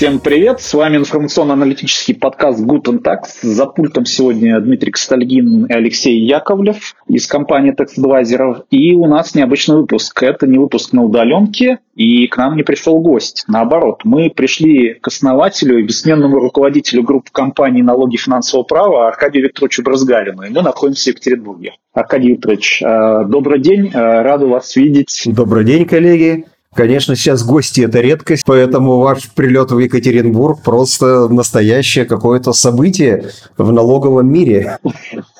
Всем привет, с вами информационно-аналитический подкаст Guten Tax. За пультом сегодня Дмитрий Кстальгин и Алексей Яковлев из компании TaxAdvisor. И у нас необычный выпуск. Это не выпуск на удаленке, и к нам не пришел гость. Наоборот, мы пришли к основателю и бессменному руководителю группы компаний налоги финансового права Аркадию Викторовичу Бразгалину. И мы находимся в Екатеринбурге. Аркадий Викторович, э, добрый день, э, рады вас видеть. Добрый день, коллеги. Конечно, сейчас гости – это редкость, поэтому ваш прилет в Екатеринбург просто настоящее какое-то событие в налоговом мире.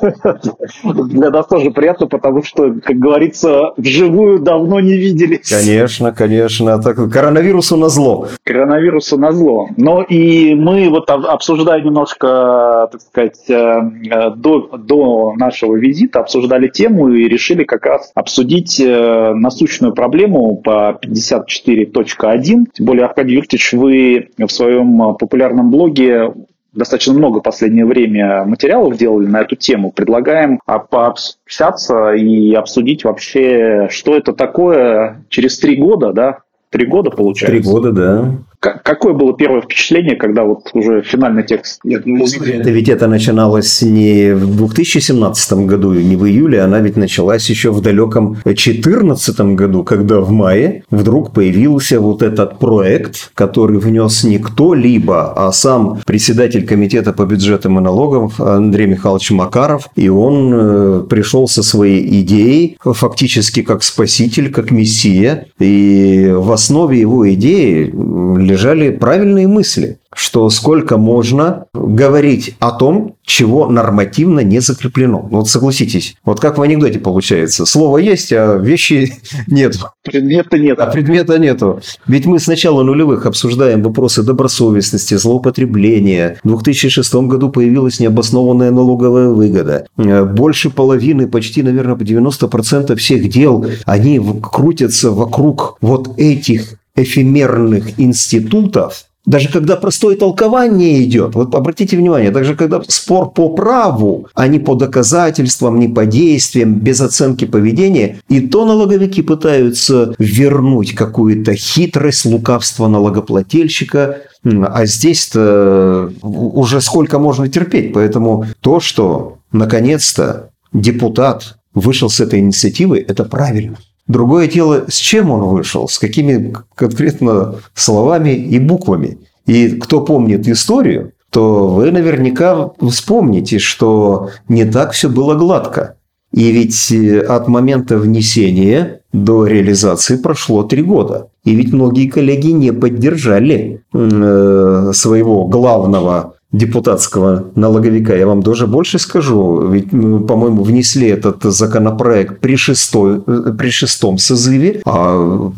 Для нас тоже приятно, потому что, как говорится, вживую давно не виделись. Конечно, конечно. Так, коронавирусу на зло. Коронавирусу на зло. Но и мы вот обсуждая немножко, так сказать, э, до, до нашего визита, обсуждали тему и решили как раз обсудить э, насущную проблему по 50 54.1. Тем более, Аркадий Викторович, вы в своем а, популярном блоге достаточно много в последнее время материалов делали на эту тему. Предлагаем пообщаться и обсудить вообще, что это такое через три года, да? Три года получается. Три года, да. Какое было первое впечатление, когда вот уже финальный текст? Это ведь это начиналось не в 2017 году, не в июле, она ведь началась еще в далеком 2014 году, когда в мае вдруг появился вот этот проект, который внес не кто-либо, а сам председатель комитета по бюджетам и налогам Андрей Михайлович Макаров, и он э, пришел со своей идеей, фактически как спаситель, как мессия, и в основе его идеи лежали правильные мысли, что сколько можно говорить о том, чего нормативно не закреплено. Вот согласитесь, вот как в анекдоте получается. Слово есть, а вещи нет. Предмета нет. А предмета нету. Ведь мы с начала нулевых обсуждаем вопросы добросовестности, злоупотребления. В 2006 году появилась необоснованная налоговая выгода. Больше половины, почти, наверное, 90% всех дел, они крутятся вокруг вот этих эфемерных институтов, даже когда простое толкование идет, вот обратите внимание, даже когда спор по праву, а не по доказательствам, не по действиям, без оценки поведения, и то налоговики пытаются вернуть какую-то хитрость, лукавство налогоплательщика, а здесь-то уже сколько можно терпеть. Поэтому то, что наконец-то депутат вышел с этой инициативы, это правильно. Другое дело, с чем он вышел, с какими конкретно словами и буквами. И кто помнит историю, то вы наверняка вспомните, что не так все было гладко. И ведь э, от момента внесения до реализации прошло три года. И ведь многие коллеги не поддержали э, своего главного депутатского налоговика. Я вам даже больше скажу. Ведь, ну, по-моему, внесли этот законопроект при, шестой, э, при шестом созыве, а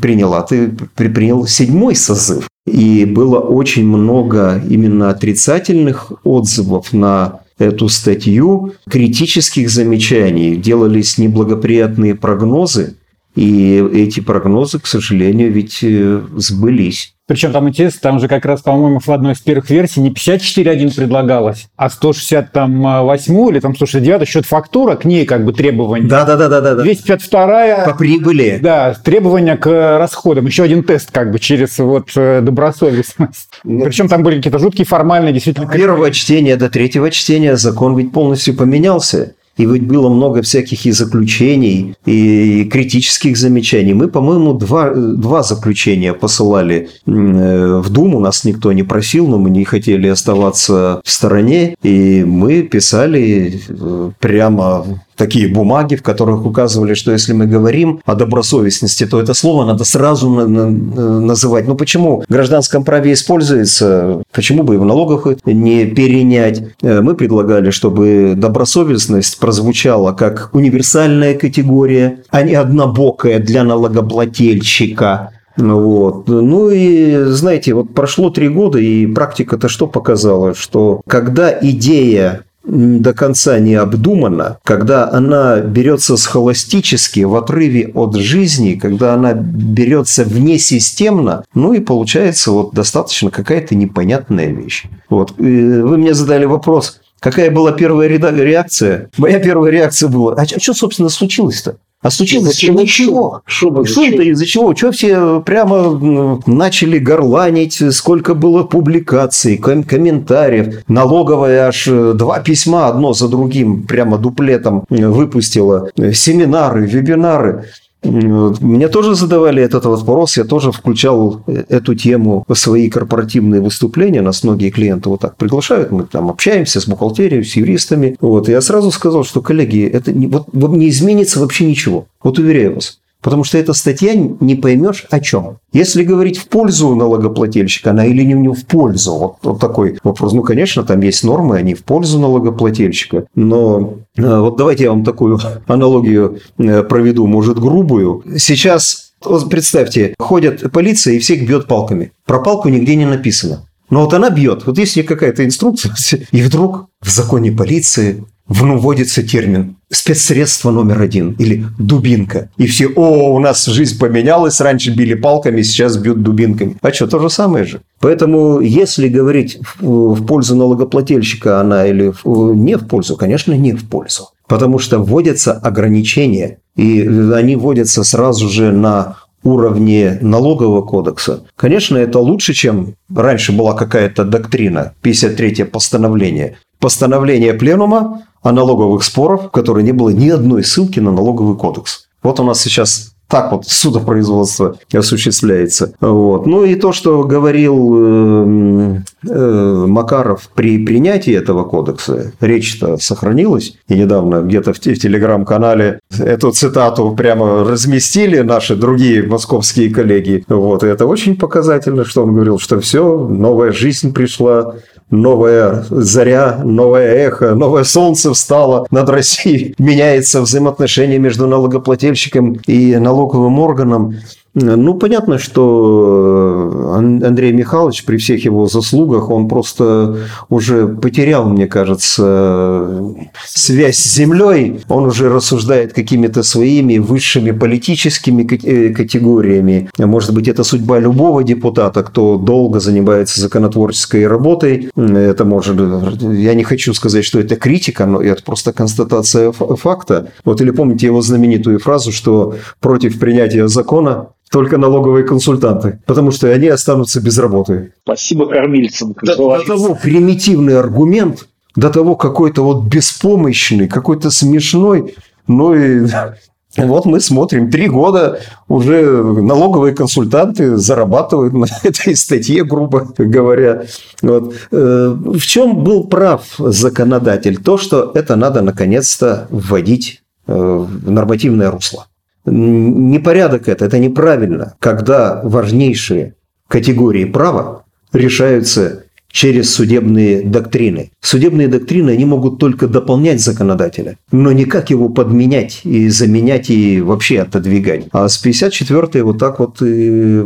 приняла ты принял седьмой созыв. И было очень много именно отрицательных отзывов на эту статью, критических замечаний, делались неблагоприятные прогнозы, и эти прогнозы, к сожалению, ведь э, сбылись. Причем там интересно, там же как раз, по-моему, в одной из первых версий не 54.1 предлагалось, а 168 или там 169 счет фактура, к ней как бы требования. Да-да-да. 252 По прибыли. Да, требования к расходам. Еще один тест как бы через вот э, добросовестность. Ну, Причем там были какие-то жуткие формальные, действительно. Первого чтения до третьего чтения закон ведь полностью поменялся. И ведь было много всяких и заключений, и критических замечаний. Мы, по-моему, два, два заключения посылали э, в Думу. Нас никто не просил, но мы не хотели оставаться в стороне. И мы писали э, прямо такие бумаги, в которых указывали, что если мы говорим о добросовестности, то это слово надо сразу на на называть. Ну почему в гражданском праве используется, почему бы и в налогах не перенять? Э, мы предлагали, чтобы добросовестность прозвучала как универсальная категория, а не однобокая для налогоплательщика. Вот. Ну и, знаете, вот прошло три года, и практика-то что показала? Что когда идея до конца не обдумана, когда она берется схоластически, в отрыве от жизни, когда она берется внесистемно, ну и получается вот достаточно какая-то непонятная вещь. Вот. Вы мне задали вопрос, какая была первая реакция? Моя первая реакция была, а, а что, собственно, случилось-то? А случилось Из-за чего? из-за Шум-то чего? из-за чего? Что все прямо м, начали горланить, сколько было публикаций, ком- комментариев. Налоговая аж э, два письма одно за другим прямо дуплетом э, выпустила. Э, Семинары, вебинары. Мне тоже задавали этот вопрос, я тоже включал э, эту тему в свои корпоративные выступления. Нас многие клиенты вот так приглашают, мы там общаемся с бухгалтерией, с юристами. Вот, я сразу сказал, что, коллеги, это не, вот не изменится вообще ничего. Вот уверяю вас. Потому что эта статья не поймешь о чем. Если говорить в пользу налогоплательщика, она или не в пользу, вот, вот такой вопрос. Ну, конечно, там есть нормы, они в пользу налогоплательщика. Но э, вот давайте я вам такую аналогию э, проведу, может, грубую. Сейчас, вот представьте, ходят полиция и всех бьет палками. Про палку нигде не написано. Но вот она бьет. Вот есть какая-то инструкция, и вдруг в законе полиции вводится термин спецсредство номер один или дубинка. И все, о, у нас жизнь поменялась, раньше били палками, сейчас бьют дубинками. А что, то же самое же. Поэтому, если говорить в, пользу налогоплательщика она или не в пользу, конечно, не в пользу. Потому что вводятся ограничения, и они вводятся сразу же на уровне налогового кодекса. Конечно, это лучше, чем раньше была какая-то доктрина, 53-е постановление. Постановление пленума о налоговых спорах, в которой не было ни одной ссылки на налоговый кодекс. Вот у нас сейчас так вот судопроизводство осуществляется. Вот. Ну и то, что говорил э, э, Макаров при принятии этого кодекса, речь-то сохранилась. И недавно где-то в, те- в телеграм-канале эту цитату прямо разместили наши другие московские коллеги. Вот. И это очень показательно, что он говорил, что все, новая жизнь пришла, новая заря, новое эхо, новое солнце встало над Россией. Меняется взаимоотношение между налогоплательщиком и налоговым органом. Ну, понятно, что Ан- Андрей Михайлович при всех его заслугах, он просто уже потерял, мне кажется, связь с землей. Он уже рассуждает какими-то своими высшими политическими э, категориями. Может быть, это судьба любого депутата, кто долго занимается законотворческой работой. Это может... Я не хочу сказать, что это критика, но это просто констатация факта. Вот или помните его знаменитую фразу, что против принятия закона только налоговые консультанты, потому что они останутся без работы. Спасибо кормильцам. До, до того примитивный аргумент, до того какой-то вот беспомощный, какой-то смешной, ну и вот мы смотрим, три года уже налоговые консультанты зарабатывают на этой статье, грубо говоря. Вот. Э, В чем был прав законодатель? То, что это надо наконец-то вводить э, в нормативное русло. Непорядок это, это неправильно, когда важнейшие категории права решаются через судебные доктрины. Судебные доктрины, они могут только дополнять законодателя, но никак его подменять и заменять и вообще отодвигать. А с 54-й вот так вот и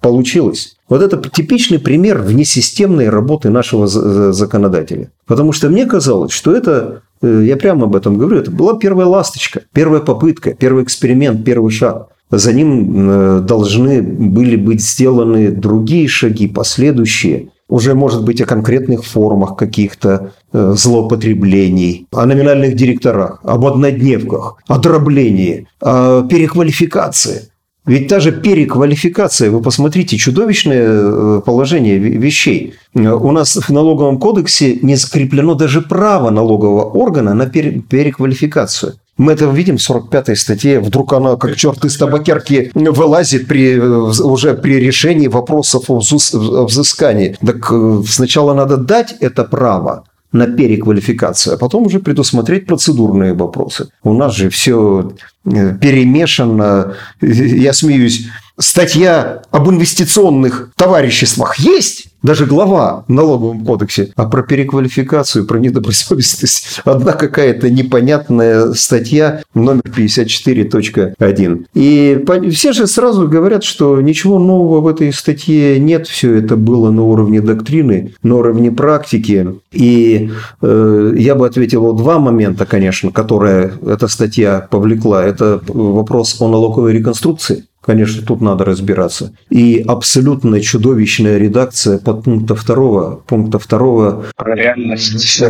получилось. Вот это типичный пример внесистемной работы нашего за- законодателя. Потому что мне казалось, что это, э, я прямо об этом говорю, это была первая ласточка, первая попытка, первый эксперимент, первый шаг. За ним э, должны были быть сделаны другие шаги, последующие. Уже, может быть, о конкретных формах каких-то э, злоупотреблений, о номинальных директорах, об однодневках, о дроблении, о переквалификации. Ведь та же переквалификация, вы посмотрите, чудовищное э, положение ве- вещей. Э, У нас в налоговом кодексе не закреплено даже право налогового органа на пере- переквалификацию. Мы это видим в 45-й статье. Вдруг она, как черт из табакерки, вылазит при, э, уже при решении вопросов о взыс- о взыскании. Так сначала надо дать это право на переквалификацию, а потом уже предусмотреть процедурные вопросы. У нас же все перемешано. Я смеюсь. Статья об инвестиционных товариществах есть, даже глава в налоговом кодексе, а про переквалификацию, про недобросовестность одна какая-то непонятная статья номер 54.1. И все же сразу говорят, что ничего нового в этой статье нет, все это было на уровне доктрины, на уровне практики. И э, я бы ответил вот два момента, конечно, которые эта статья повлекла. Это вопрос о налоговой реконструкции. Конечно, тут надо разбираться. И абсолютно чудовищная редакция под пункта второго. Пункта второго Про реальность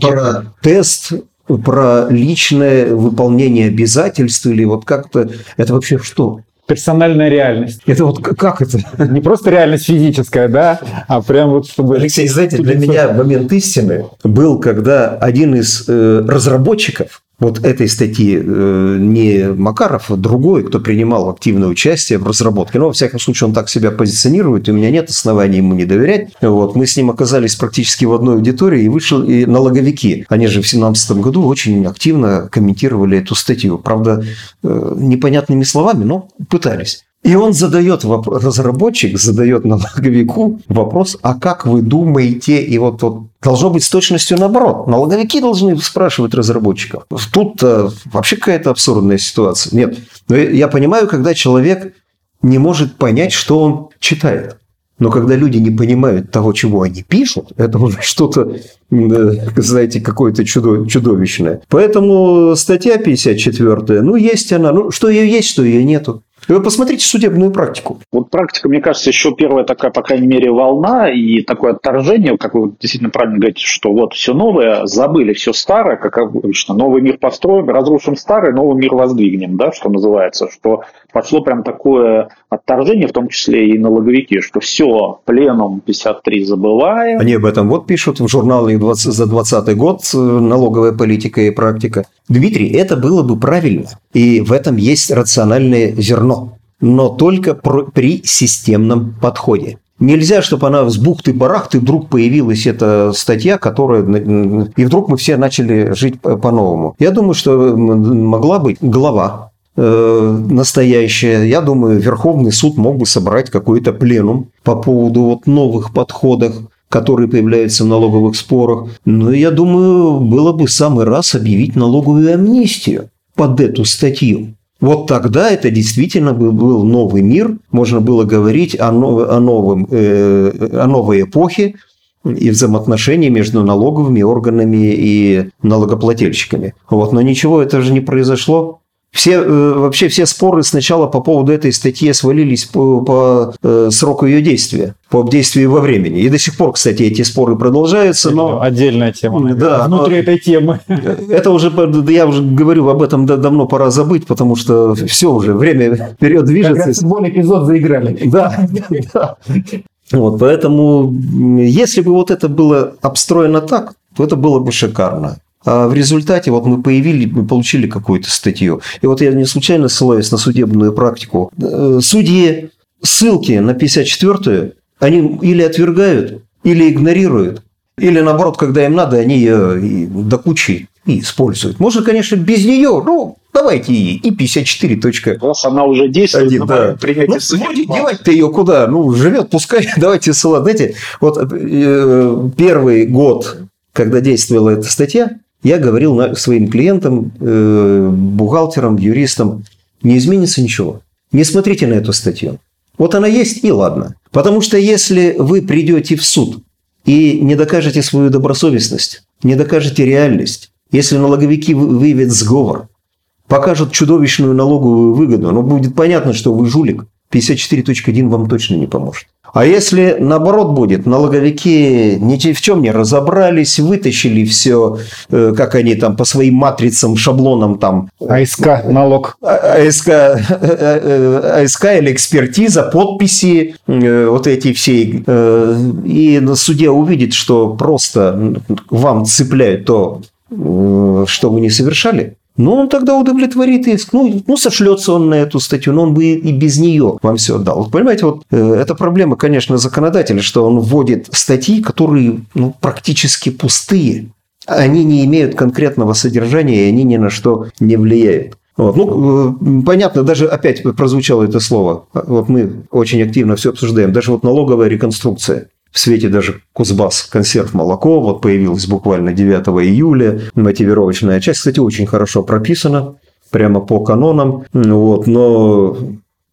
про тест про личное выполнение обязательств или вот как-то... Это вообще что? Персональная реальность. Это вот как это? Не просто реальность физическая, да, а прям вот чтобы... Алексей, знаете, для меня момент истины был, когда один из э, разработчиков вот этой статьи, э, не Макаров, а другой, кто принимал активное участие в разработке. Но, во всяком случае, он так себя позиционирует, и у меня нет оснований ему не доверять. Вот, мы с ним оказались практически в одной аудитории, и вышел и налоговики. Они же в 2017 году очень активно комментировали эту статью. Правда, э, непонятными словами, но пытались. И он задает, разработчик задает налоговику вопрос, а как вы думаете, и вот, вот должно быть с точностью наоборот. Налоговики должны спрашивать разработчиков. Тут вообще какая-то абсурдная ситуация. Нет, но я понимаю, когда человек не может понять, что он читает. Но когда люди не понимают того, чего они пишут, это уже что-то, э, знаете, какое-то чудо- чудовищное. Поэтому статья 54, ну, есть она. Ну, что ее есть, что ее нету. Вы посмотрите судебную практику. Вот практика, мне кажется, еще первая такая, по крайней мере, волна и такое отторжение, как вы действительно правильно говорите, что вот все новое, забыли все старое, как обычно, новый мир построим, разрушим старый, новый мир воздвигнем, да, что называется, что пошло прям такое отторжение, в том числе и налоговики, что все, пленум 53 забываем, Они об этом вот пишут в журнале 20 за 20 год э, «Налоговая политика и практика». Дмитрий, это было бы правильно. И в этом есть рациональное зерно. Но только при системном подходе. Нельзя, чтобы она с бухты-барахты вдруг появилась эта статья, которая... И вдруг мы все начали жить по- по-новому. Я думаю, что могла быть глава настоящая. Я думаю, Верховный суд мог бы собрать какой-то пленум по поводу вот новых подходов которые появляются в налоговых спорах. Но я думаю, было бы самый раз объявить налоговую амнистию под эту статью. Вот тогда это действительно бы был новый мир, можно было говорить о, нов- о, новом, э, о новой эпохе и взаимоотношении между налоговыми органами и налогоплательщиками. Вот, но ничего этого же не произошло. Все, э, вообще все споры сначала по поводу этой статьи свалились по, по, э, сроку ее действия, по действию во времени. И до сих пор, кстати, эти споры продолжаются, но Отдельная тема. наверное, Да, внутри но- этой темы. это уже, я уже говорю об этом да- давно пора забыть, потому что все уже, время вперед Как движется. футбольный эпизод заиграли. Да, да. Вот, поэтому, если бы вот это было обстроено так, то это было бы шикарно. А в результате вот мы появили, мы получили какую-то статью. И вот я не случайно ссылаюсь на судебную практику. Э, Судьи ссылки на 54-ю, они или отвергают, или игнорируют. Или наоборот, когда им надо, они ее до кучи и используют. Можно, конечно, без нее, ну, давайте и, и 54 точка раз она уже действует, один, на да. момент принятия Ну, девать-то ее куда? Ну, живет, пускай, давайте ссылать. Знаете, вот э, первый год, когда действовала эта статья, я говорил своим клиентам, э, бухгалтерам, юристам, не изменится ничего. Не смотрите на эту статью. Вот она есть, и ладно. Потому что если вы придете в суд и не докажете свою добросовестность, не докажете реальность, если налоговики вы- выявят сговор, покажут чудовищную налоговую выгоду, но будет понятно, что вы жулик, 54.1 вам точно не поможет. А если наоборот будет, налоговики ни в чем не разобрались, вытащили все, э, как они там по своим матрицам, шаблонам там АСК, налог. а- АСК, э, АСК или экспертиза, подписи, э, вот эти все. э, И на суде увидит, что просто вам цепляют то, э, что вы не совершали, ну, он тогда удовлетворит иск. Ну, ну, сошлется он на эту статью, но он бы и без нее вам все отдал. Вот понимаете, вот э, это проблема, конечно, законодателя, что он вводит статьи, которые ну, практически пустые. Они не имеют конкретного содержания, и они ни на что не влияют. Вот. Ну, э, понятно, даже опять прозвучало это слово. Вот мы очень активно все обсуждаем. Даже вот налоговая реконструкция. В свете даже Кузбасс, консерв молоко, вот появилась буквально 9 июля. Мотивировочная часть, кстати, очень хорошо прописана, прямо по канонам. Вот, но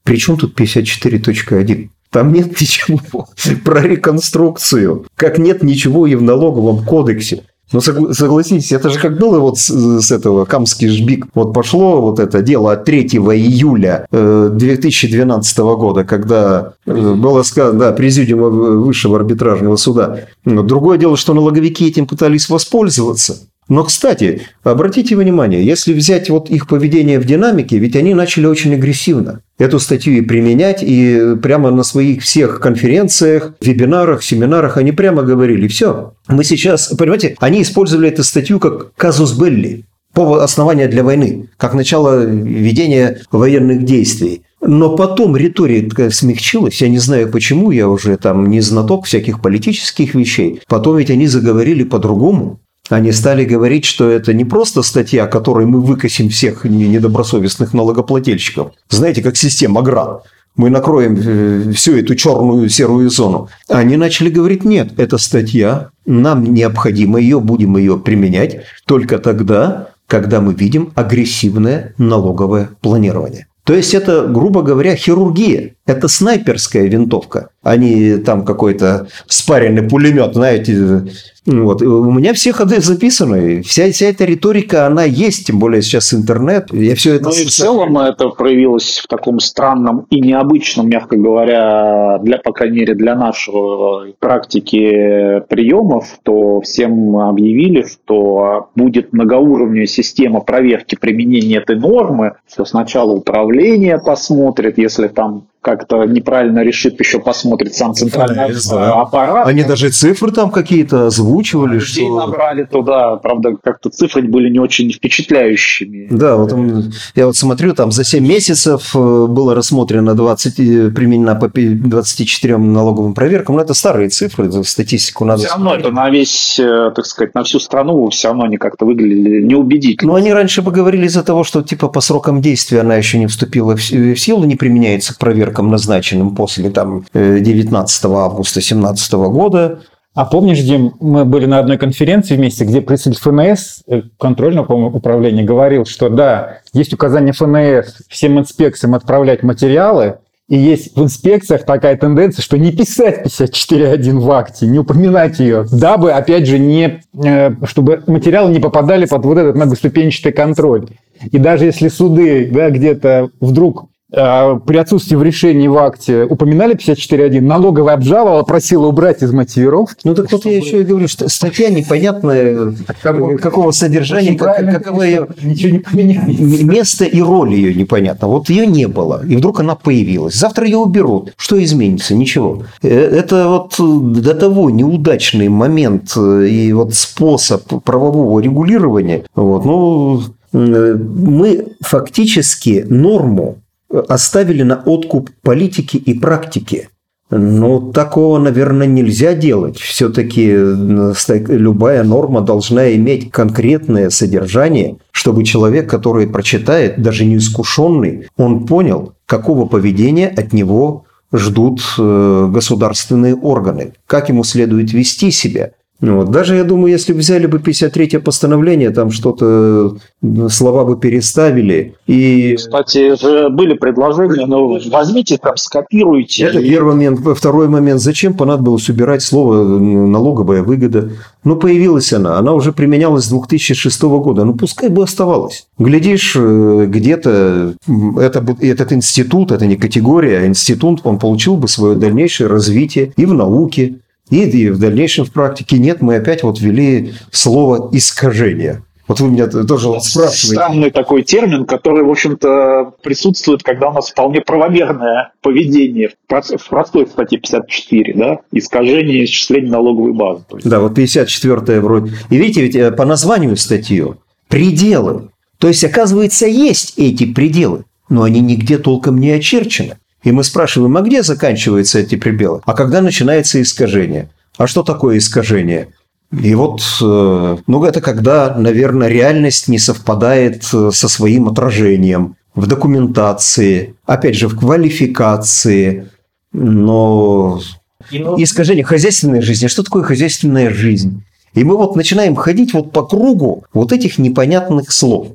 при чем тут 54.1? Там нет ничего про реконструкцию, как нет ничего и в налоговом кодексе. Ну, согла- согласитесь, это же как было вот с, с этого Камский жбик. Вот пошло вот это дело от 3 июля э, 2012 года, когда э, было сказано, да, президиума Высшего арбитражного суда. Но Другое дело, что налоговики этим пытались воспользоваться. Но, кстати, обратите внимание, если взять вот их поведение в динамике, ведь они начали очень агрессивно эту статью и применять, и прямо на своих всех конференциях, вебинарах, семинарах они прямо говорили, все, мы сейчас, понимаете, они использовали эту статью как казус белли, повод основания для войны, как начало ведения военных действий. Но потом риторика смягчилась, я не знаю почему, я уже там не знаток всяких политических вещей. Потом ведь они заговорили по-другому. Они стали говорить, что это не просто статья, которой мы выкосим всех недобросовестных налогоплательщиков. Знаете, как система ГРАН. Мы накроем э, всю эту черную серую зону. Они начали говорить, нет, это статья, нам необходимо ее, будем ее применять только тогда, когда мы видим агрессивное налоговое планирование. То есть это, грубо говоря, хирургия. Это снайперская винтовка, а не там какой-то спаренный пулемет, знаете, вот. У меня все ходы записаны. Вся, вся эта риторика, она есть, тем более сейчас интернет. Я все это... Ну и в целом это проявилось в таком странном и необычном, мягко говоря, для, по крайней мере, для нашего практики приемов, то всем объявили, что будет многоуровневая система проверки применения этой нормы, что сначала управление посмотрит, если там как-то неправильно решит, еще посмотрит сам центральный да. аппарат. Они даже цифры там какие-то озвучивали. Людей что... набрали туда, правда, как-то цифры были не очень впечатляющими. Да, вот я вот смотрю, там за 7 месяцев э, было рассмотрено 20, э, применено по 24 налоговым проверкам, но это старые цифры, статистику надо Все равно смотреть. это на весь, э, так сказать, на всю страну все равно они как-то выглядели неубедительно. Ну, они раньше бы говорили из-за того, что типа по срокам действия она еще не вступила в силу, не применяется к проверкам, назначенным после там, 19 августа 2017 года. А помнишь, Дим, мы были на одной конференции вместе, где представитель ФНС, э, контрольного управления, говорил, что да, есть указание ФНС всем инспекциям отправлять материалы, и есть в инспекциях такая тенденция, что не писать 54.1 в акте, не упоминать ее, дабы, опять же, не, э, чтобы материалы не попадали под вот этот многоступенчатый контроль. И даже если суды да, где-то вдруг при отсутствии в решении в акте упоминали 54.1, налоговая обжаловала, просила убрать из мотивировки. Ну так вот я еще и говорю, что статья непонятная, какого содержания, каково ее... Ничего не поменялось. Место и роль ее непонятно. Вот ее не было, и вдруг она появилась. Завтра ее уберут. Что изменится? Ничего. Э, это вот до того неудачный момент э, и вот способ правового регулирования. Вот, ну, э, мы фактически норму оставили на откуп политики и практики. Но такого, наверное, нельзя делать. Все-таки любая норма должна иметь конкретное содержание, чтобы человек, который прочитает, даже неискушенный, он понял, какого поведения от него ждут э, государственные органы, как ему следует вести себя – вот. Даже, я думаю, если взяли бы 53-е постановление, там что-то, слова бы переставили. И... Кстати, были предложения, но возьмите там, скопируйте. Это первый момент. Второй момент. Зачем понадобилось убирать слово «налоговая выгода»? Ну, появилась она. Она уже применялась с 2006 года. Ну, пускай бы оставалась. Глядишь, э, где-то это, этот институт, это не категория, а институт, он получил бы свое дальнейшее развитие и в науке, и, в дальнейшем в практике нет, мы опять вот ввели слово «искажение». Вот вы меня тоже вот спрашиваете. Странный такой термин, который, в общем-то, присутствует, когда у нас вполне правомерное поведение в простой статье 54, да, искажение исчисления налоговой базы. Да, вот 54 вроде. И видите, ведь э, по названию статью пределы. То есть, оказывается, есть эти пределы, но они нигде толком не очерчены. И мы спрашиваем, а где заканчиваются эти пределы? А когда начинается искажение? А что такое искажение? И вот, э, ну, это когда, наверное, реальность не совпадает э, со своим отражением в документации, опять же, в квалификации, но искажение хозяйственной жизни. Что такое хозяйственная жизнь? И мы вот начинаем ходить вот по кругу вот этих непонятных слов.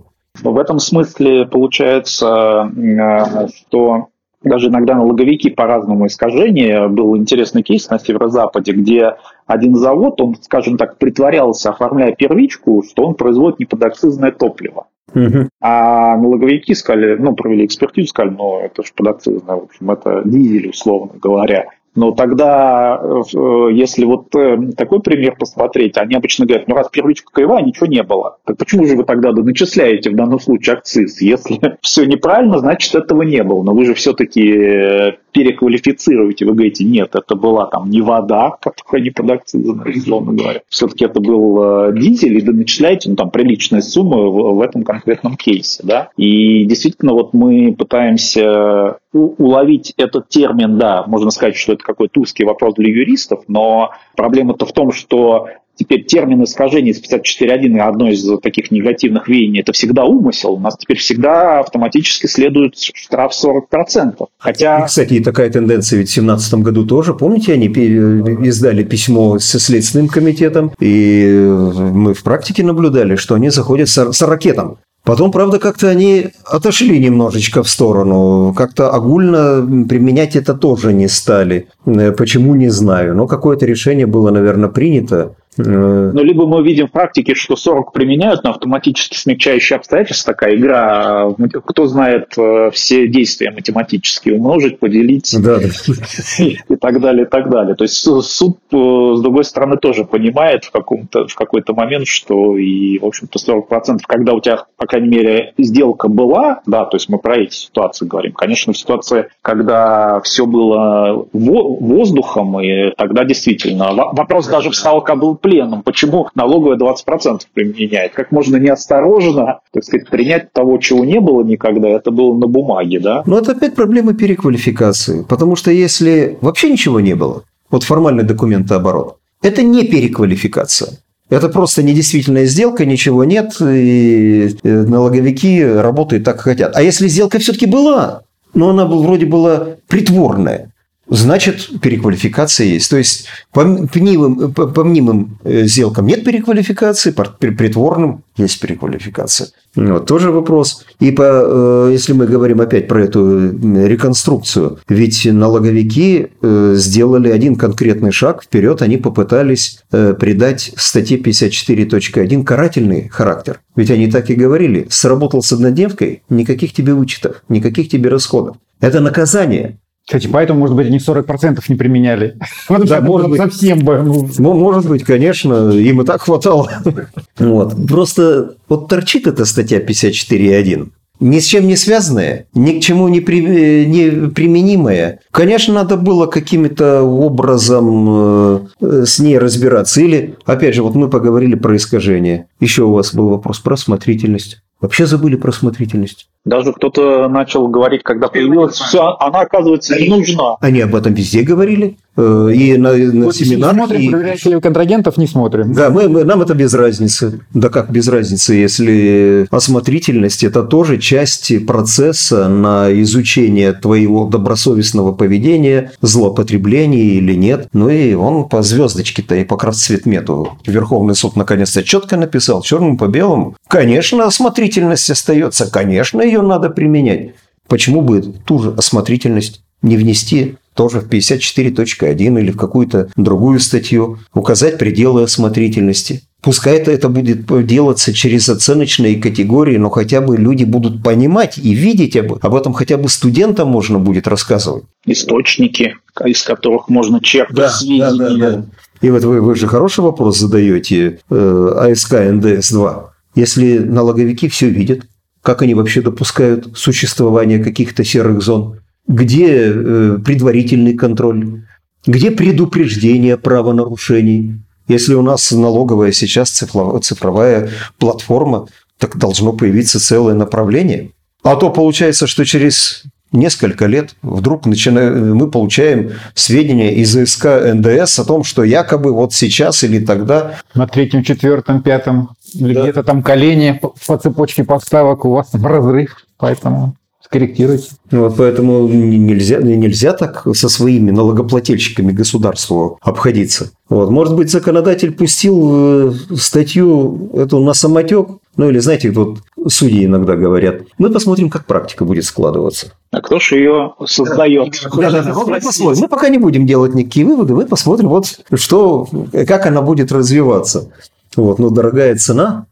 В этом смысле получается, э, что даже иногда налоговики по-разному искажения. Был интересный кейс на северо-западе, где один завод, он, скажем так, притворялся, оформляя первичку, что он производит неподакцизное топливо. Угу. А налоговики сказали, ну, провели экспертизу, сказали, ну, это же подакцизное, в общем, это дизель, условно говоря. Но тогда, э, если вот э, такой пример посмотреть, они обычно говорят, ну раз первичка кривая, ничего не было. Так почему же вы тогда начисляете в данном случае акциз? Если все неправильно, значит этого не было. Но вы же все-таки э, переквалифицируете, вы говорите, нет, это была там не вода, которая не под акцизом, условно говоря. Все-таки это был дизель, и вы начисляете ну, там приличные суммы в, в этом конкретном кейсе. Да? И действительно, вот мы пытаемся уловить этот термин, да, можно сказать, что это какой-то узкий вопрос для юристов, но проблема-то в том, что теперь термин искажения из 54.1 одно из таких негативных веяний, это всегда умысел. У нас теперь всегда автоматически следует штраф 40%. Хотя... И, кстати, такая тенденция ведь в 2017 году тоже. Помните, они издали письмо со Следственным комитетом, и мы в практике наблюдали, что они заходят с ракетом Потом, правда, как-то они отошли немножечко в сторону. Как-то огульно применять это тоже не стали. Э, почему, не знаю. Но какое-то решение было, наверное, принято. Э, ну, либо мы видим в практике, что 40 применяют на автоматически смягчающие обстоятельства, такая игра, кто знает э, все действия математические, умножить, поделить да, да. и так далее, и так далее. То есть суд, э, с другой стороны, тоже понимает в, каком-то, в какой-то момент, что и, в общем-то, 40%, когда у тебя, по крайней мере, сделка была, да, то есть мы про эти ситуации говорим. Конечно, в ситуации, когда все было воздухом, и тогда действительно вопрос даже встал, как был пленом. Почему налоговая 20% применяет? Как можно неосторожно, так сказать, принять того, чего не было никогда, это было на бумаге, да? Но это опять проблема переквалификации. Потому что если вообще ничего не было, вот формальный документооборот, это не переквалификация. Это просто недействительная сделка, ничего нет, и налоговики работают так, как хотят. А если сделка все-таки была, но она вроде была притворная, значит переквалификация есть. То есть по мнимым, по мнимым э, сделкам нет переквалификации, по притворным есть переквалификация. Вот, тоже вопрос. И по, э, если мы говорим опять про эту реконструкцию, ведь налоговики э, сделали один конкретный шаг вперед, они попытались придать статье 54.1 карательный характер. Ведь они так и говорили, сработал с однодневкой, никаких тебе вычетов, никаких тебе расходов. Это наказание. Кстати, поэтому, может быть, они 40% не применяли. Да, может быть. Совсем бы. Ну, может быть, конечно, им и так хватало. Вот. Просто вот торчит эта статья 54.1 ни с чем не связанная, ни к чему не, при, не применимая. Конечно, надо было каким-то образом э, с ней разбираться. Или, опять же, вот мы поговорили про искажение. Еще у вас был вопрос про осмотрительность. Вообще забыли про осмотрительность. Даже кто-то начал говорить, когда появилась, все, она, оказывается, не нужна. Они об этом везде говорили. Э, и на, на вот семинарах. Смотрим, и... проверяющих контрагентов не смотрим. Да, мы, мы, нам это без разницы. Да как без разницы, если осмотрительность – это тоже часть процесса на изучение твоего добросовестного поведения, злоупотребления или нет. Ну и он по звездочке-то и по красцветмету. Верховный суд наконец-то четко написал, черным по белому. Конечно, осмотрительность остается, конечно, ее надо применять. Почему бы ту же осмотрительность не внести тоже в 54.1 или в какую-то другую статью, указать пределы осмотрительности. Пускай это, это будет делаться через оценочные категории, но хотя бы люди будут понимать и видеть об, об этом, хотя бы студентам можно будет рассказывать. Источники, из которых можно черпать да, сведения. Да, да, да. И вот вы, вы же хороший вопрос задаете, э, АСК НДС-2. Если налоговики все видят, как они вообще допускают существование каких-то серых зон, где э, предварительный контроль, где предупреждение правонарушений. Если у нас налоговая сейчас цифровая платформа, так должно появиться целое направление. А то получается, что через несколько лет вдруг начинаем, мы получаем сведения из ИСК НДС о том, что якобы вот сейчас или тогда... На третьем, четвертом, пятом, да. где-то там колени по цепочке поставок у вас там разрыв, поэтому скорректируйте. Вот поэтому нельзя, нельзя так со своими налогоплательщиками государству обходиться. Вот. Может быть, законодатель пустил э, статью эту на самотек, ну или, знаете, вот судьи иногда говорят, мы посмотрим, как практика будет складываться. А кто же ее создает? Да, да, да. Мы, посмотрим. мы пока не будем делать никакие выводы, мы посмотрим, вот что, как она будет развиваться. Вот, но дорогая цена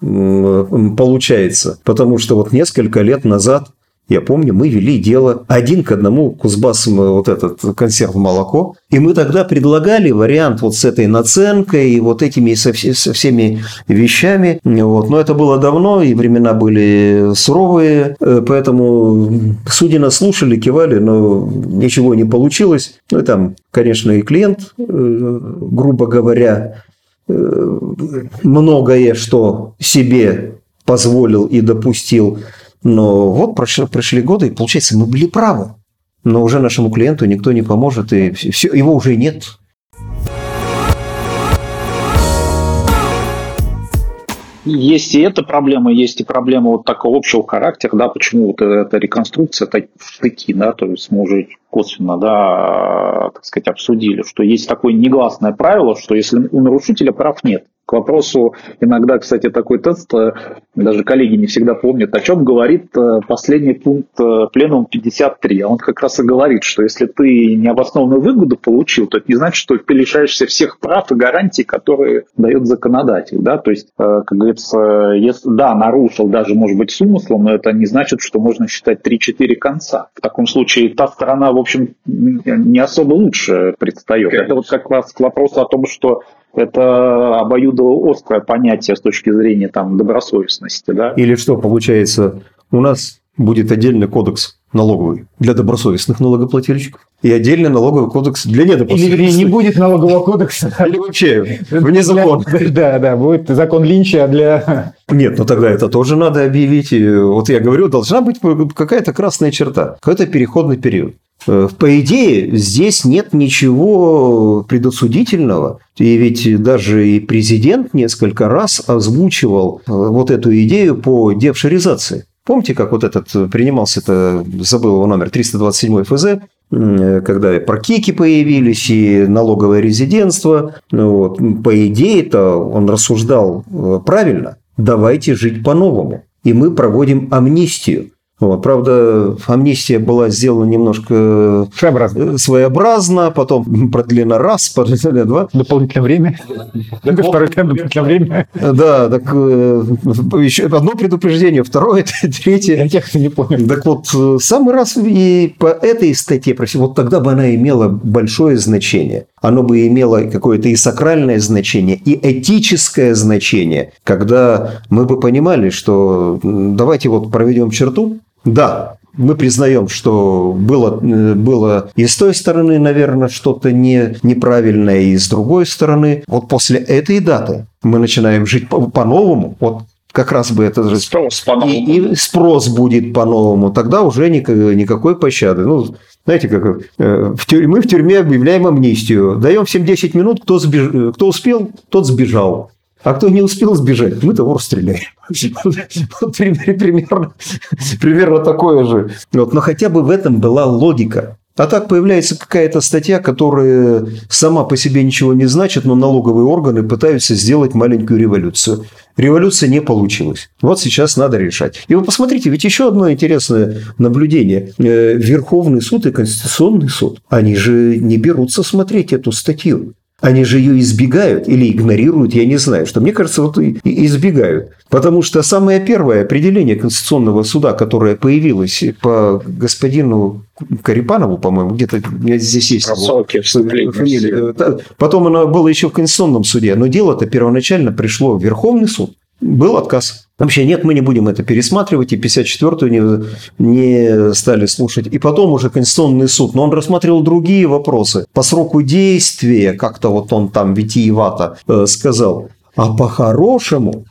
получается, потому что вот несколько лет назад Я помню, мы вели дело один к одному Кузбассом вот этот консерв молоко. И мы тогда предлагали вариант вот с этой наценкой и вот этими со, со всеми вещами. Вот. Но это было давно, и времена были суровые. Э, поэтому судьи нас слушали, кивали, но ничего не получилось. Ну и там, конечно, и клиент, э, грубо говоря, многое, что себе позволил и допустил но вот прошли, прошли годы, и получается, мы были правы. Но уже нашему клиенту никто не поможет, и все, его уже нет. Есть и эта проблема, есть и проблема вот такого общего характера, да, почему вот эта реконструкция, это штыки, да, то есть мы уже косвенно, да, так сказать, обсудили, что есть такое негласное правило, что если у нарушителя прав нет, к вопросу, иногда, кстати, такой тест, э, даже коллеги не всегда помнят, о чем говорит э, последний пункт э, пленум 53. А он как раз и говорит, что если ты необоснованную выгоду получил, то это не значит, что ты лишаешься всех прав и гарантий, которые дает законодатель. Да? То есть, как говорится, если, да, нарушил даже, может быть, с умыслом, но это не значит, что можно считать 3-4 конца. В таком случае та сторона, в общем, не особо лучше предстает. Это вот как раз к вопросу о том, что это обоюдоострое понятие с точки зрения там, добросовестности. Да? Или что, получается, у нас будет отдельный кодекс налоговый для добросовестных налогоплательщиков и отдельный налоговый кодекс для недобросовестных. Или не будет налогового кодекса. Или вообще вне закона. Да, да, будет закон Линча для... Нет, ну тогда это тоже надо объявить. Вот я говорю, должна быть какая-то красная черта, какой-то переходный период. Э, по идее, здесь нет ничего предосудительного. И ведь даже и президент несколько раз озвучивал э, вот эту идею по девшеризации. Помните, как вот этот принимался, это забыл его номер, 327 ФЗ, когда прокики появились и налоговое резидентство. Вот. По идее-то он рассуждал э, правильно. Давайте жить по-новому. И мы проводим амнистию. Вот. Правда, амнистия была сделана немножко Своеобразно. своеобразно, потом продлена раз, продлена два. Дополнительное время. Второй дополнительное время. Да, так э, еще одно предупреждение, второе, третье. Я тех, не понял. Так вот, э, самый раз и по этой статье, вот тогда бы она имела большое значение. Оно бы имело какое-то и сакральное значение, и этическое значение, когда мы бы понимали, что давайте вот проведем черту, да, мы признаем, что было, э, было и с той стороны, наверное, что-то не, неправильное, и с другой стороны. Вот после этой даты мы начинаем жить по-новому. Вот как раз бы это. Спрос. И, и спрос будет по-новому. Тогда уже никакой, пощады. Ну, знаете, как э, в тюрьме, мы в тюрьме объявляем амнистию. Даем всем 10 минут, кто, сбеж... кто успел, тот сбежал. А кто не успел сбежать, мы того расстреляем. примерно, примерно такое же. Вот, но хотя бы в этом была логика. А так появляется какая-то статья, которая сама по себе ничего не значит, но налоговые органы пытаются сделать маленькую революцию. Революция не получилась. Вот сейчас надо решать. И вы посмотрите, ведь еще одно интересное наблюдение. Э, Верховный суд и Конституционный суд, они же не берутся смотреть эту статью. Они же ее избегают или игнорируют, я не знаю, что мне кажется, вот и избегают. Потому что самое первое определение Конституционного суда, которое появилось по господину Карипанову, по-моему, где-то здесь есть Рассолки, фамилия. Потом оно было еще в Конституционном суде, но дело-то первоначально пришло в Верховный суд. Был отказ. Вообще нет, мы не будем это пересматривать, и 54-ю не, не стали слушать. И потом уже Конституционный суд, но он рассматривал другие вопросы. По сроку действия, как-то вот он там витиевато э, сказал. А по-хорошему,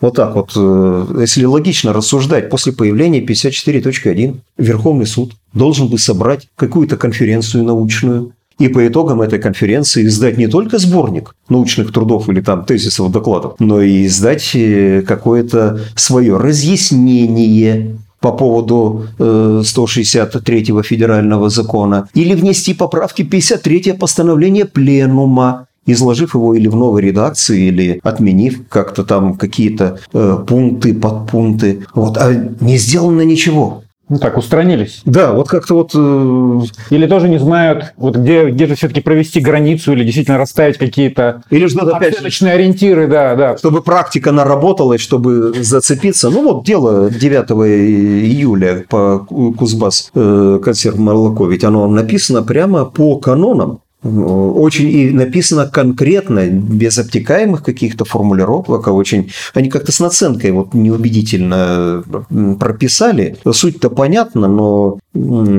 вот так вот, э, если логично рассуждать, после появления 54.1 Верховный суд должен бы собрать какую-то конференцию научную, и по итогам этой конференции издать не только сборник научных трудов или там тезисов, докладов, но и издать э, какое-то свое разъяснение по поводу 163-го э, федерального закона, или внести поправки 53-е постановление Пленума, изложив его или в новой редакции, или отменив как-то там какие-то э, пункты, подпункты. Вот, а не сделано ничего. Ну так, устранились. Да, вот как-то вот... э, Или тоже не знают, вот где, где же все-таки провести границу или действительно расставить какие-то Или опять же, оценочные ориентиры, да, да. чтобы практика наработалась, чтобы зацепиться. Ну вот дело 9 июля по Ку- Кузбасс э, консерв молоко, ведь оно написано прямо по канонам. Ну, Очень и написано конкретно, без обтекаемых каких-то формулировок, а очень... Они как-то с наценкой вот неубедительно м, прописали. Суть-то понятна, но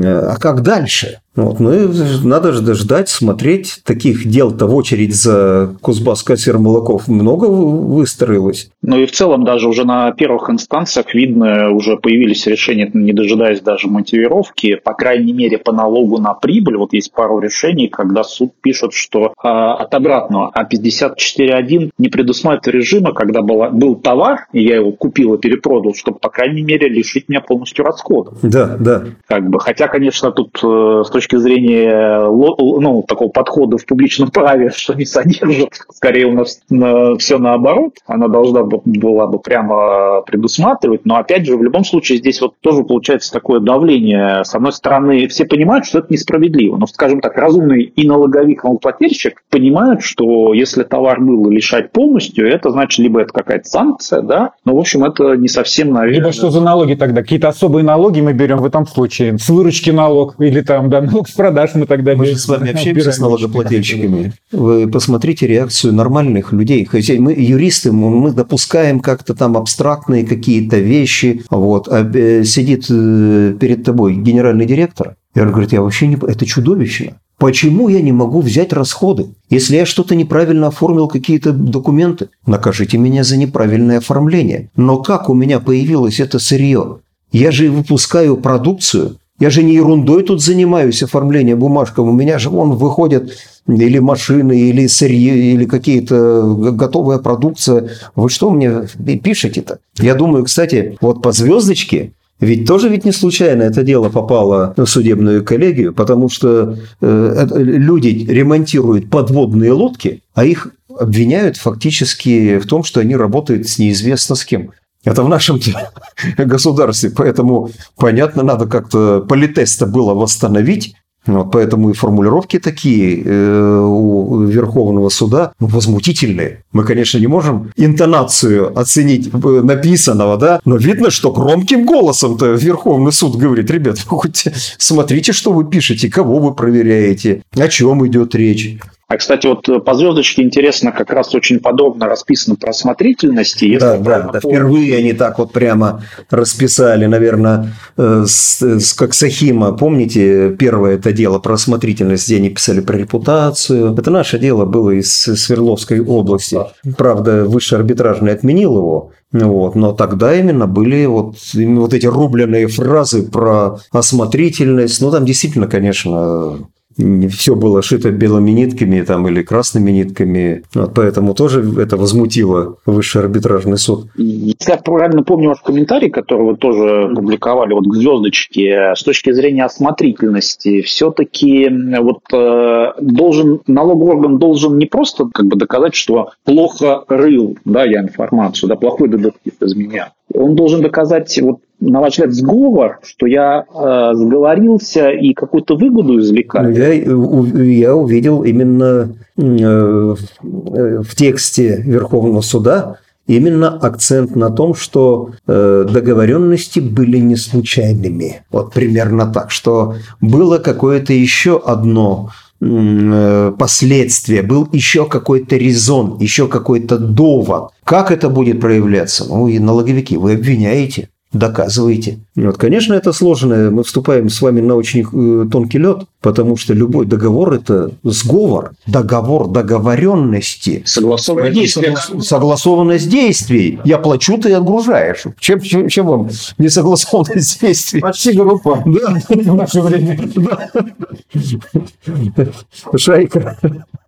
а как дальше? Вот, ну, и надо же ждать, смотреть. Таких дел-то в очередь за Кузбасс консерв молоков много выстроилось. Ну и в целом даже уже на первых инстанциях видно, уже появились решения, не дожидаясь даже мотивировки, по крайней мере по налогу на прибыль. Вот есть пару решений, когда суд пишет, что а, от обратного, а 54.1 не предусматривает режима, когда была, был товар, и я его купил и перепродал, чтобы, по крайней мере, лишить меня полностью расходов. Да, да. Как бы, хотя, конечно, тут э, с точки зрения ну, такого подхода в публичном праве, что не содержит, скорее у нас все наоборот, она должна была бы прямо предусматривать, но опять же, в любом случае здесь вот тоже получается такое давление. С одной стороны, все понимают, что это несправедливо, но, скажем так, разумный и налоговик, и налогоплательщик понимают, что если товар был лишать полностью, это значит, либо это какая-то санкция, да, но, в общем, это не совсем, наверное... Либо что за налоги тогда? Какие-то особые налоги мы берем в этом случае? С выручки налог или там, да, налог с продаж мы тогда Мы же с вами общаемся с налогоплательщиками. Вы посмотрите реакцию нормальных людей. Хотя мы юристы, мы допускаем как-то там абстрактные какие-то вещи. Вот. А э, сидит э, перед тобой генеральный директор, и он говорит, я вообще не... Это чудовищно. Почему я не могу взять расходы? Если я что-то неправильно оформил, какие-то документы, накажите меня за неправильное оформление. Но как у меня появилось это сырье? Я же выпускаю продукцию, я же не ерундой тут занимаюсь оформлением бумажков. У меня же вон выходят или машины, или сырье, или какие-то готовая продукция. Вы что мне пишете-то? Я думаю, кстати, вот по звездочке ведь тоже ведь не случайно это дело попало в судебную коллегию, потому что э, люди ремонтируют подводные лодки, а их обвиняют фактически в том, что они работают с неизвестно с кем. Это в нашем государстве, поэтому, понятно, надо как-то политеста было восстановить, вот, поэтому и формулировки такие э, у Верховного суда возмутительные. Мы, конечно, не можем интонацию оценить э, написанного, да, но видно, что громким голосом-то Верховный суд говорит, ребят, хоть смотрите, что вы пишете, кого вы проверяете, о чем идет речь. А, кстати, вот э, по звездочке интересно, как раз очень подробно расписано про осмотрительности. Если Да, да, да, впервые они так вот прямо расписали, наверное, э, с, с- как Сахима, помните, первое это дело про осмотрительность, где они писали про репутацию. Это наше дело было из Свердловской области. Правда, высший арбитражный отменил его, вот, но тогда именно были вот, именно вот эти рубленые фразы про осмотрительность. Ну, там действительно, конечно, все было шито белыми нитками там, или красными нитками. Вот, поэтому тоже это возмутило высший арбитражный суд. Если я правильно помню ваш комментарий, который вы тоже публиковали вот к звездочке, с точки зрения осмотрительности, все-таки вот э, должен налоговый орган должен не просто как бы доказать, что плохо рыл, да, я информацию, да, плохой детектив из меня. Он должен доказать вот на ваш взгляд, сговор, что я э, сговорился и какую-то выгоду извлекаю. Я, у- я увидел именно э, в тексте Верховного суда именно акцент на том, что э, договоренности были не случайными. Вот примерно так, что было какое-то еще одно э, последствие, был еще какой-то резон, еще какой-то довод. Как это будет проявляться? Ну, и налоговики, вы обвиняете. Доказываете. Вот, конечно, это сложно. Мы вступаем с вами на очень э, тонкий лед, потому что любой договор – это сговор, договор договоренности. Согласованное действие. Согла- Согласованность действий. Я плачу, ты отгружаешь. Чем, чем, чем вам не согласованность действий? Почти группа. Да. В наше время. Шайка.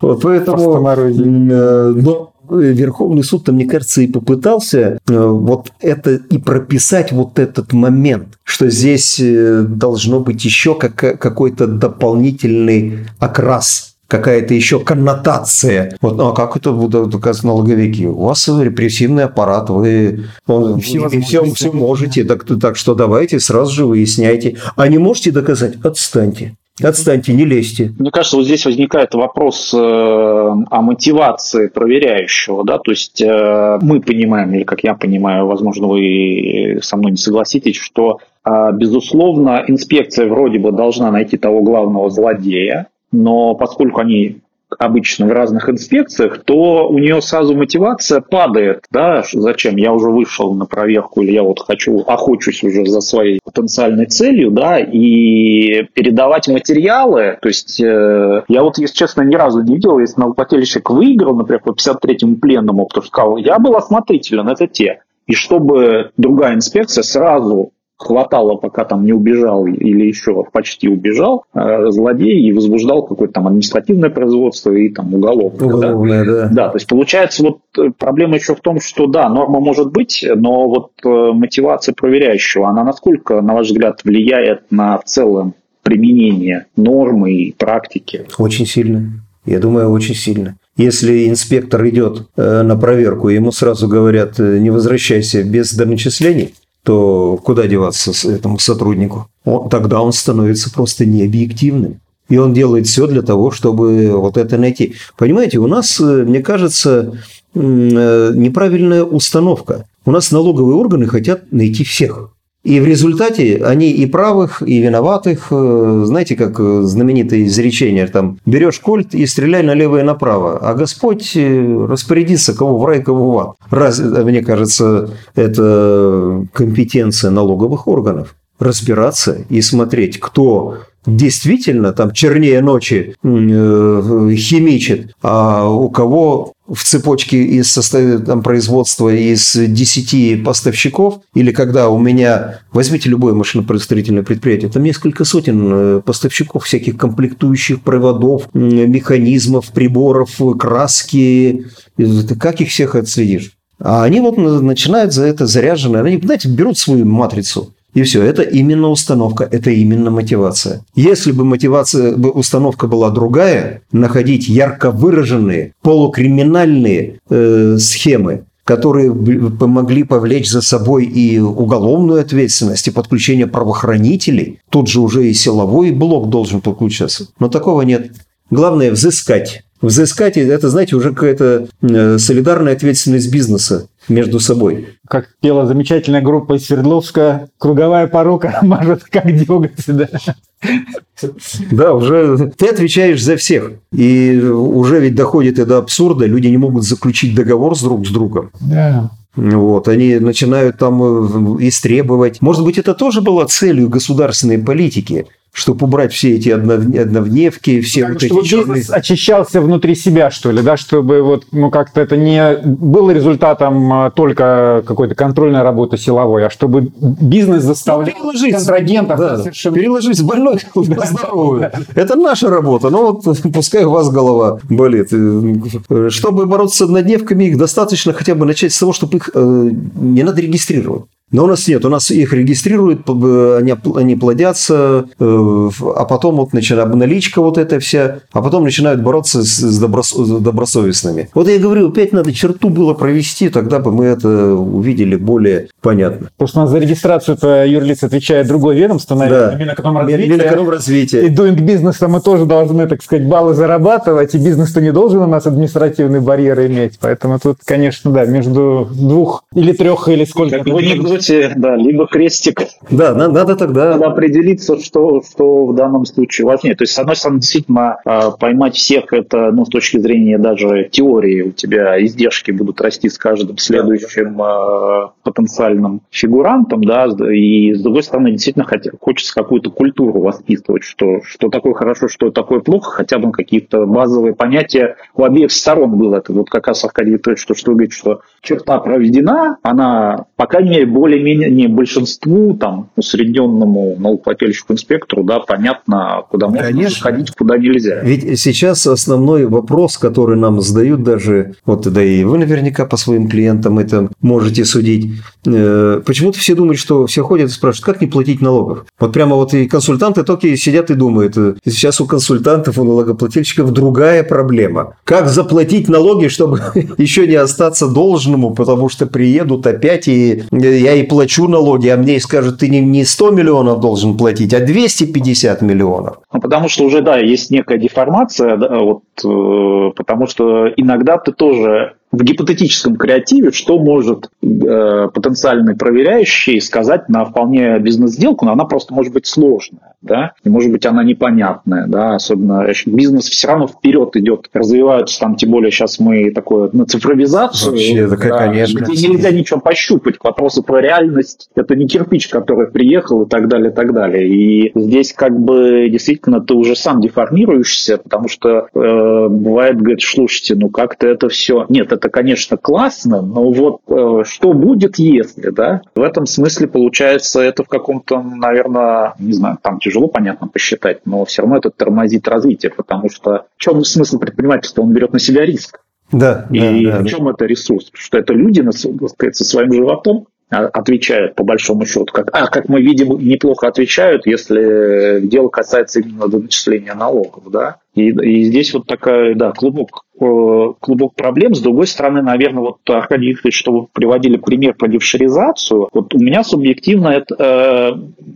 Вот поэтому, э, но Верховный суд, мне кажется, и попытался э, вот это и прописать вот этот момент, что здесь э, должно быть еще как- какой-то дополнительный окрас какая-то еще коннотация. Вот, ну, а как это будут доказать налоговики? У вас репрессивный аппарат, вы он, все, все, все можете, так, так что давайте сразу же выясняйте. А не можете доказать? Отстаньте. Отстаньте, не лезьте. Мне кажется, вот здесь возникает вопрос э, о мотивации проверяющего, да, то есть э, мы понимаем, или как я понимаю, возможно, вы со мной не согласитесь, что, э, безусловно, инспекция вроде бы должна найти того главного злодея, но поскольку они обычно в разных инспекциях, то у нее сразу мотивация падает. Да, зачем? Я уже вышел на проверку, или я вот хочу, охочусь уже за своей потенциальной целью, да, и передавать материалы. То есть э, я вот, если честно, ни разу не видел, если налогоплательщик выиграл, например, по 53-му пленному, что сказал, я был осмотрителен, это те. И чтобы другая инспекция сразу хватало, пока там не убежал или еще почти убежал э, злодей и возбуждал какое-то там административное производство и там уголовное. Уголовное, да? да. Да, то есть получается вот э, проблема еще в том, что да, норма может быть, но вот э, мотивация проверяющего, она насколько, на ваш взгляд, влияет на в целом применение нормы и практики? Очень сильно. Я думаю, очень сильно. Если инспектор идет на проверку, ему сразу говорят, не возвращайся без доначислений, то куда деваться этому сотруднику? Он, тогда он становится просто необъективным. И он делает все для того, чтобы вот это найти. Понимаете, у нас, э, мне кажется, э, неправильная установка. У нас налоговые органы хотят найти всех. И в результате они и правых, и виноватых, э, знаете, как э, знаменитое изречение, там, берешь кольт и стреляй налево и направо, а Господь э, распорядится, кого в рай, кого в ад. Раз, мне кажется, это компетенция налоговых органов разбираться и смотреть, кто действительно там чернее ночи химичит, а у кого в цепочке из там, производства из 10 поставщиков, или когда у меня, возьмите любое машинопроизводительное предприятие, там несколько сотен э, поставщиков всяких комплектующих проводов, механизмов, приборов, краски, как их всех отследишь? А они вот начинают за это заряжены, они, знаете, берут свою матрицу, и все, это именно установка, это именно мотивация. Если бы мотивация, установка была другая, находить ярко выраженные полукриминальные э, схемы, которые помогли повлечь за собой и уголовную ответственность, и подключение правоохранителей, тут же уже и силовой блок должен подключаться. Но такого нет. Главное взыскать. Взыскать – это, знаете, уже какая-то э, солидарная ответственность бизнеса между собой. Как пела замечательная группа из Свердловска, круговая порука мажет как деготь, да. Да, уже ты отвечаешь за всех. И уже ведь доходит и до абсурда, люди не могут заключить договор с друг с другом. Да. Вот, они начинают там э, истребовать. Может быть, это тоже было целью государственной политики – чтобы убрать все эти одновневки, все так, вот чтобы эти черные... бизнес очищался внутри себя, что ли, да, чтобы вот, ну, как-то это не было результатом а, только какой-то контрольной работы силовой, а чтобы бизнес заставлял ну, контрагентов да, совершенно... переложить с больной на здоровую. Это наша работа, ну вот пускай у вас голова болит. Чтобы бороться с однодневками, их достаточно хотя бы начать с того, чтобы их э, не надо регистрировать. Но у нас нет, у нас их регистрируют, они, плодятся, э, а потом вот начинает наличка вот эта вся, а потом начинают бороться с, с, доброс, с добросовестными. Вот я говорю, опять надо черту было провести, тогда бы мы это увидели более понятно. Потому что у нас за регистрацию-то юрлиц отвечает другое ведомство, наверное, да. Минэкономразвитие. Минэкономразвитие. И doing бизнеса мы тоже должны, так сказать, баллы зарабатывать, и бизнес-то не должен у нас административный барьер иметь. Поэтому тут, конечно, да, между двух или трех, или сколько сути, да, либо крестик. Да, надо, надо тогда... Надо определиться, что, что в данном случае важнее. То есть, с одной стороны, действительно, а, поймать всех, это, ну, с точки зрения даже теории, у тебя издержки будут расти с каждым следующим да. потенциальным фигурантом, да, и с другой стороны, действительно, хочется какую-то культуру воспитывать, что, что такое хорошо, что такое плохо, хотя бы какие-то базовые понятия у обеих сторон было. Это вот как раз Аркадий Викторович, что, что вы говорите, что черта проведена, она, по крайней мере, более более-менее не большинству, там, усредненному налогоплательщику инспектору, да, понятно, куда можно Конечно. ходить, куда нельзя. Ведь сейчас основной вопрос, который нам задают даже, вот да и вы наверняка по своим клиентам это можете судить, э, почему-то все думают, что все ходят и спрашивают, как не платить налогов. Вот прямо вот и консультанты только сидят и думают, сейчас у консультантов, у налогоплательщиков другая проблема. Как заплатить налоги, чтобы еще не остаться должному, потому что приедут опять и я и плачу налоги, а мне скажут, ты не, не 100 миллионов должен платить, а 250 миллионов. Ну, потому что уже, да, есть некая деформация, да, вот, э, потому что иногда ты тоже в гипотетическом креативе, что может э, потенциальный проверяющий сказать на вполне бизнес-сделку, но она просто может быть сложная, да, и может быть она непонятная, да, особенно бизнес все равно вперед идет, развиваются там, тем более сейчас мы такое на цифровизацию, Вообще, да, конечно. где нельзя ничего пощупать, вопросы про реальность, это не кирпич, который приехал и так далее, и так далее, и здесь как бы действительно ты уже сам деформируешься, потому что э, бывает, говорит, слушайте, ну как-то это все, нет, это, конечно, классно, но вот э, что будет, если, да? В этом смысле, получается, это в каком-то, наверное, не знаю, там тяжело, понятно, посчитать, но все равно это тормозит развитие, потому что в чем смысл предпринимательства? Он берет на себя риск. Да, И да, да. в чем это ресурс? Потому что это люди, так сказать, со своим животом а, отвечают по большому счету. Как, а, как мы видим, неплохо отвечают, если дело касается именно доначисления налогов. Да? И, и здесь вот такая, да, клубок, клубок проблем. С другой стороны, наверное, вот Аркадий Викторович, что вы приводили пример про дефшеризацию, вот у меня субъективно это, э,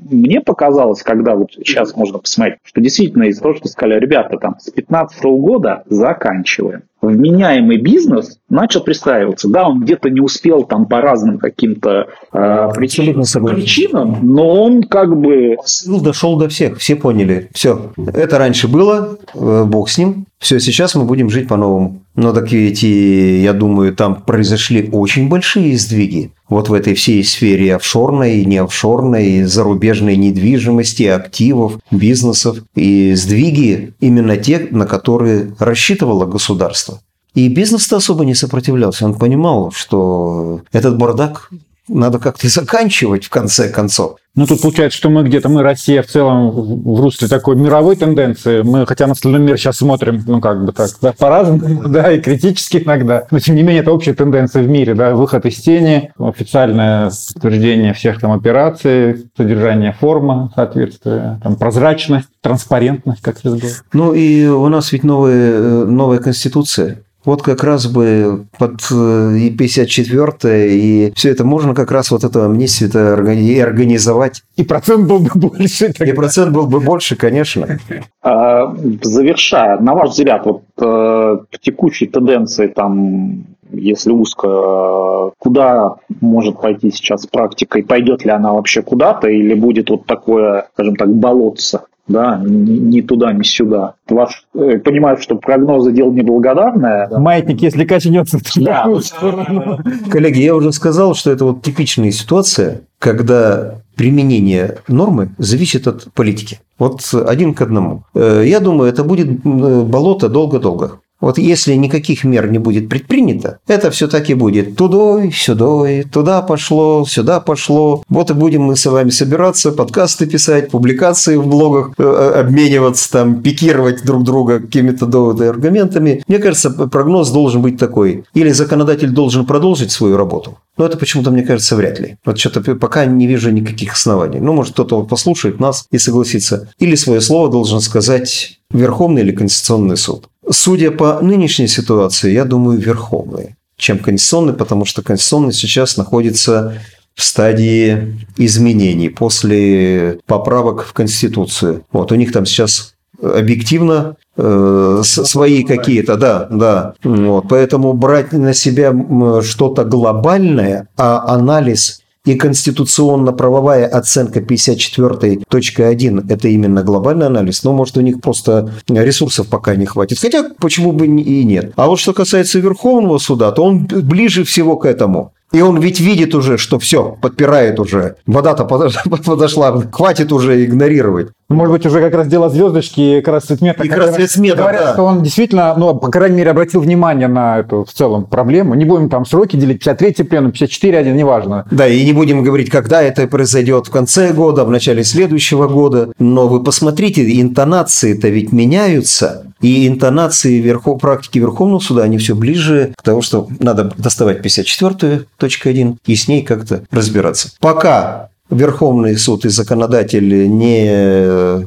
мне показалось, когда вот сейчас можно посмотреть, что действительно из того, что сказали, ребята, там с 15 года заканчиваем. Вменяемый бизнес начал пристраиваться. Да, он где-то не успел там по разным каким-то э, причинам, согласен. причинам, но он как бы Посыл дошел до всех, все поняли. Все. Это раньше было, э, бог с ним. Все, сейчас мы будем жить по-новому. Но так ведь я думаю, там произошли очень большие сдвиги. Вот в этой всей сфере офшорной, и не офшорной, зарубежной недвижимости, активов, бизнесов. И сдвиги именно те, на которые рассчитывало государство. И бизнес-то особо не сопротивлялся. Он понимал, что этот бардак надо как-то заканчивать в конце концов. Ну, тут получается, что мы где-то, мы, Россия, в целом в русле такой мировой тенденции. Мы, хотя на остальной мир сейчас смотрим, ну, как бы так, да, по-разному, да, и критически иногда. Но, тем не менее, это общая тенденция в мире, да, выход из тени, официальное подтверждение всех там операций, содержание форма, соответствие, там, прозрачность, транспарентность, как сейчас говорят. Ну и у нас ведь новая, э, новая конституция. Вот как раз бы под э, и 54 и все это можно как раз вот эту амнистию и организовать. И процент был бы больше. И тогда. процент был бы больше, конечно. А, Завершая, на ваш взгляд, вот э, по текущей тенденции, там, если узко, э, куда может пойти сейчас практика, и пойдет ли она вообще куда-то, или будет вот такое, скажем так, болотце, да, ни, ни туда, ни сюда. Ваш, э, понимаю, что прогнозы дело неблагодарное. да. Маятник, если качнется, в Да, другую ну, сторону. Коллеги, я уже сказал, что это вот типичная ситуация, когда применение нормы зависит от политики. Вот один к одному. Э, Я думаю, это будет м, болото долго-долго. Вот если никаких мер не будет предпринято, это все так и будет. Тудой, сюдой, туда пошло, сюда пошло. Вот и будем мы с вами собираться, подкасты писать, публикации в блогах, э, э, обмениваться, там, пикировать друг друга какими-то доводами аргументами. Мне кажется, прогноз должен быть такой. Или законодатель должен продолжить свою работу, но это почему-то, мне кажется, вряд ли. Вот что-то пока не вижу никаких оснований. Ну, может, кто-то послушает нас и согласится. Или свое слово должен сказать Верховный или Конституционный суд. Судя по нынешней ситуации, я думаю, Верховный, чем Конституционный, потому что Конституционный сейчас находится в стадии изменений после поправок в Конституцию. Вот у них там сейчас объективно э, свои какие-то, да, да. Вот, поэтому брать на себя что-то глобальное, а анализ и конституционно-правовая оценка 54.1 – это именно глобальный анализ, но, может, у них просто ресурсов пока не хватит. Хотя, почему бы и нет. А вот что касается Верховного суда, то он ближе всего к этому. И он ведь видит уже, что все, подпирает уже. Вода-то подош- подошла, хватит уже игнорировать. Ну, может быть, уже как раз дело звездочки, как раз Цветмета. И как раз Цветмета, Говорят, да. что он действительно, ну, по крайней мере, обратил внимание на эту в целом проблему. Не будем там сроки делить, 53 пленум, 54 один, неважно. Да, и не будем говорить, когда это произойдет в конце года, в начале следующего года. Но вы посмотрите, интонации-то ведь меняются. И интонации верхов, практики Верховного суда, они все ближе к тому, что надо доставать 54.1 и с ней как-то разбираться. Пока Верховный суд и законодатель не э,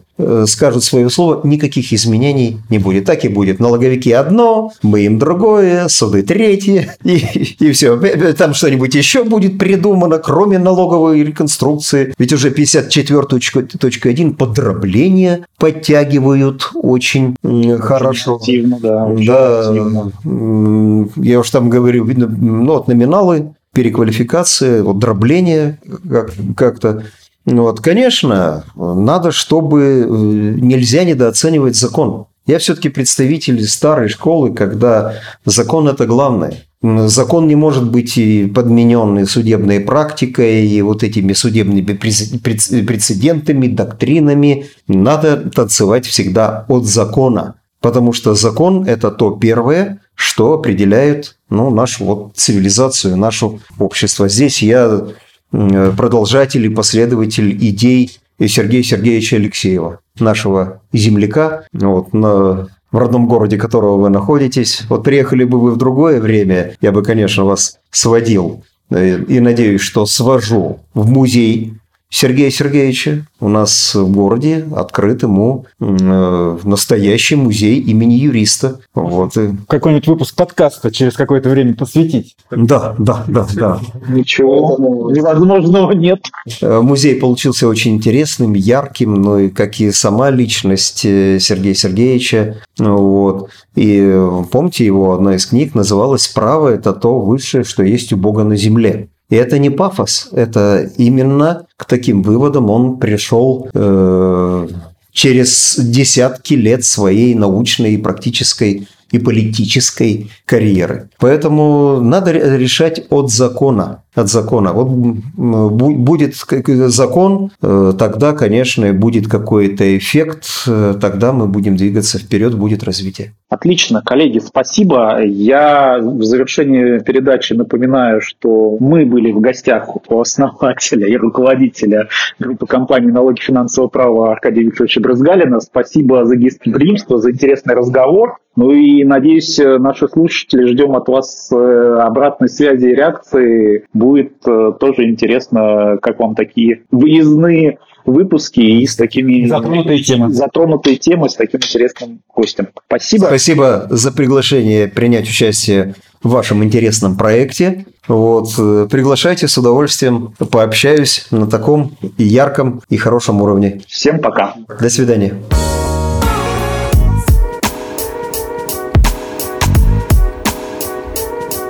скажут свое слово, никаких изменений не будет. Так и будет. Налоговики одно, мы им другое, суды третье, и, и все. Там что-нибудь еще будет придумано, кроме налоговой реконструкции. Ведь уже 54.1 подробление подтягивают очень м, хорошо. Активно, да. очень Да, активно. я уж там говорю, видно, ну, вот номиналы, переквалификация, вот дробление как- как-то. Ну Вот, конечно, надо, чтобы э, нельзя недооценивать закон. Я все-таки представитель старой школы, когда закон – это главное. Закон не может быть и подменен судебной практикой, и вот этими судебными прец- прец- прецедентами, доктринами. Надо танцевать всегда от закона. Потому что закон – это то первое, что определяет ну, нашу вот цивилизацию, наше общество. Здесь я продолжатель и последователь идей Сергея Сергеевича Алексеева, нашего земляка, вот, на, в родном городе которого вы находитесь. Вот приехали бы вы в другое время, я бы, конечно, вас сводил. э, И надеюсь, что свожу в музей Сергея Сергеевича. У нас в городе открыт ему э, настоящий музей имени юриста. Вот. и- Какой-нибудь выпуск подкаста через какое-то время посвятить. Да, да, да, да. Ничего невозможного нет. Э, Музей получился очень интересным, ярким, ну и как и сама личность э, Сергея Сергеевича. Вот. И помните, его одна из книг называлась «Право – это то высшее, что есть у Бога на земле». И это не пафос, это именно к таким выводам он пришел э, через десятки лет своей научной и практической и политической карьеры. Поэтому надо ре- решать от закона. От закона. Вот будет закон, э, тогда, конечно, будет какой-то эффект, э, тогда мы будем двигаться вперед, будет развитие. Отлично, коллеги, спасибо. Я в завершении передачи напоминаю, что мы были в гостях у основателя и руководителя группы компаний налоги финансового права Аркадия Викторовича Брызгалина. Спасибо за гостеприимство, за интересный разговор. Ну и, надеюсь, наши слушатели ждем от вас э, обратной связи и реакции. Будет э, тоже интересно, как вам такие выездные выпуски и с такими Затронутые темы. затронутые темы с таким интересным гостем. Спасибо. Спасибо за приглашение принять участие в вашем интересном проекте. Вот, э, приглашайте с удовольствием, пообщаюсь на таком ярком и хорошем уровне. Всем пока. До свидания.